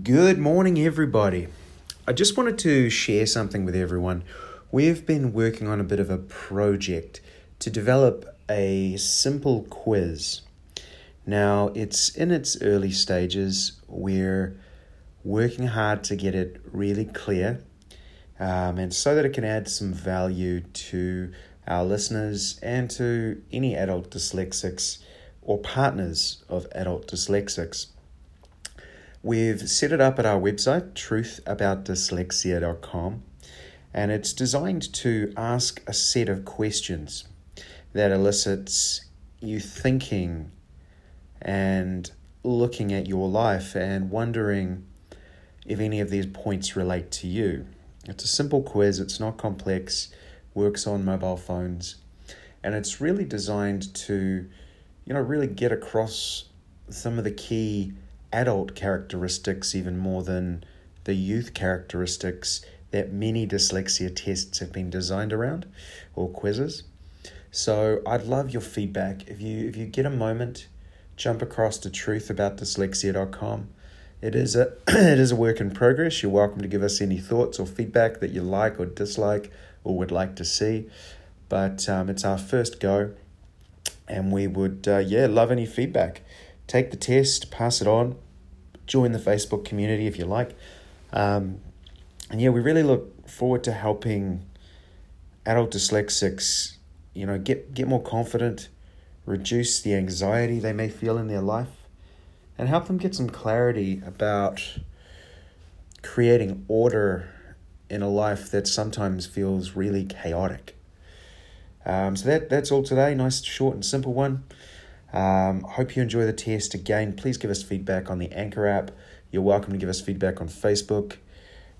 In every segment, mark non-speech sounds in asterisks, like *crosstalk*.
Good morning, everybody. I just wanted to share something with everyone. We've been working on a bit of a project to develop a simple quiz. Now, it's in its early stages. We're working hard to get it really clear um, and so that it can add some value to our listeners and to any adult dyslexics or partners of adult dyslexics. We've set it up at our website, truthaboutdyslexia.com, and it's designed to ask a set of questions that elicits you thinking and looking at your life and wondering if any of these points relate to you. It's a simple quiz, it's not complex, works on mobile phones, and it's really designed to, you know, really get across some of the key adult characteristics even more than the youth characteristics that many dyslexia tests have been designed around or quizzes. So I'd love your feedback. If you if you get a moment, jump across to truthaboutdyslexia.com. It is a *clears throat* it is a work in progress. You're welcome to give us any thoughts or feedback that you like or dislike or would like to see. But um, it's our first go, and we would uh, yeah love any feedback take the test, pass it on, join the Facebook community if you like. Um, and yeah, we really look forward to helping adult dyslexics, you know, get, get more confident, reduce the anxiety they may feel in their life, and help them get some clarity about creating order in a life that sometimes feels really chaotic. Um, so that that's all today. Nice, short, and simple one. Um, hope you enjoy the test. Again, please give us feedback on the Anchor app. You're welcome to give us feedback on Facebook.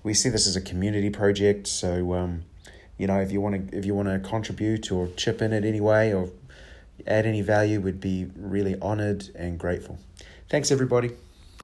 We see this as a community project, so um, you know if you want to if you want to contribute or chip in it any way or add any value, we'd be really honored and grateful. Thanks, everybody.